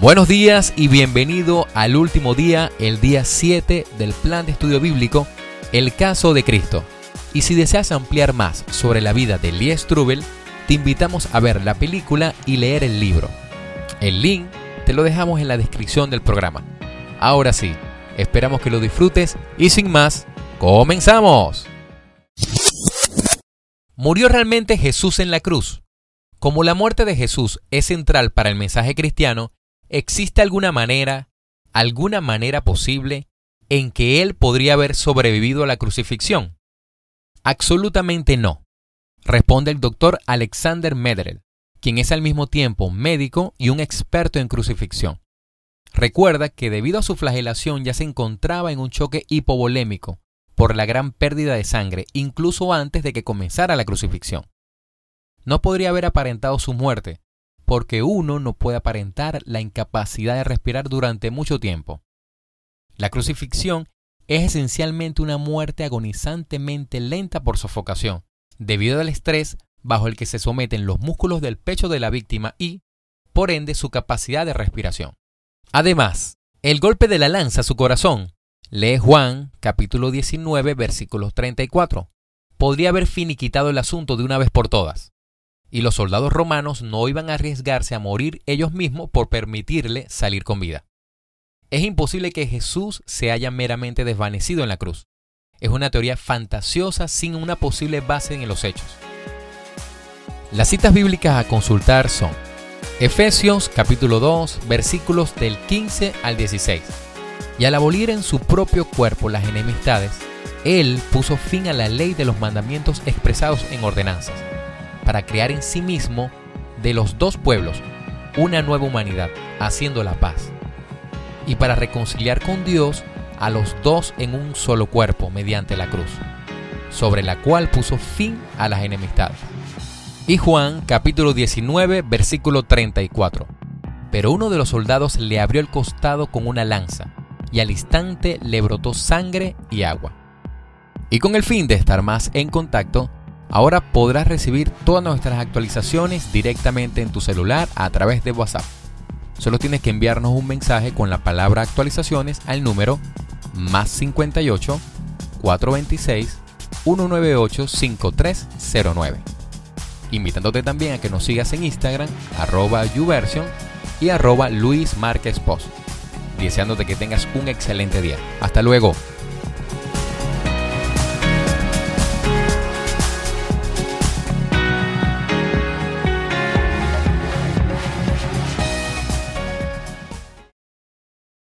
Buenos días y bienvenido al último día, el día 7 del plan de estudio bíblico, El caso de Cristo. Y si deseas ampliar más sobre la vida de Lee Strubel, te invitamos a ver la película y leer el libro. El link te lo dejamos en la descripción del programa. Ahora sí, esperamos que lo disfrutes y sin más, comenzamos. ¿Murió realmente Jesús en la cruz? Como la muerte de Jesús es central para el mensaje cristiano, ¿existe alguna manera, alguna manera posible en que él podría haber sobrevivido a la crucifixión? Absolutamente no, responde el doctor Alexander Medrel, quien es al mismo tiempo médico y un experto en crucifixión. Recuerda que debido a su flagelación ya se encontraba en un choque hipovolémico por la gran pérdida de sangre incluso antes de que comenzara la crucifixión. No podría haber aparentado su muerte, porque uno no puede aparentar la incapacidad de respirar durante mucho tiempo. La crucifixión es esencialmente una muerte agonizantemente lenta por sofocación, debido al estrés bajo el que se someten los músculos del pecho de la víctima y, por ende, su capacidad de respiración. Además, el golpe de la lanza a su corazón, lee Juan capítulo 19 versículos 34, podría haber finiquitado el asunto de una vez por todas y los soldados romanos no iban a arriesgarse a morir ellos mismos por permitirle salir con vida. Es imposible que Jesús se haya meramente desvanecido en la cruz. Es una teoría fantasiosa sin una posible base en los hechos. Las citas bíblicas a consultar son Efesios capítulo 2 versículos del 15 al 16. Y al abolir en su propio cuerpo las enemistades, Él puso fin a la ley de los mandamientos expresados en ordenanzas para crear en sí mismo de los dos pueblos una nueva humanidad, haciendo la paz, y para reconciliar con Dios a los dos en un solo cuerpo mediante la cruz, sobre la cual puso fin a las enemistades. Y Juan capítulo 19 versículo 34. Pero uno de los soldados le abrió el costado con una lanza, y al instante le brotó sangre y agua. Y con el fin de estar más en contacto, Ahora podrás recibir todas nuestras actualizaciones directamente en tu celular a través de WhatsApp. Solo tienes que enviarnos un mensaje con la palabra actualizaciones al número más 58 426 198 5309. Invitándote también a que nos sigas en Instagram, arroba YouVersion y arroba Luis. Deseándote que tengas un excelente día. Hasta luego.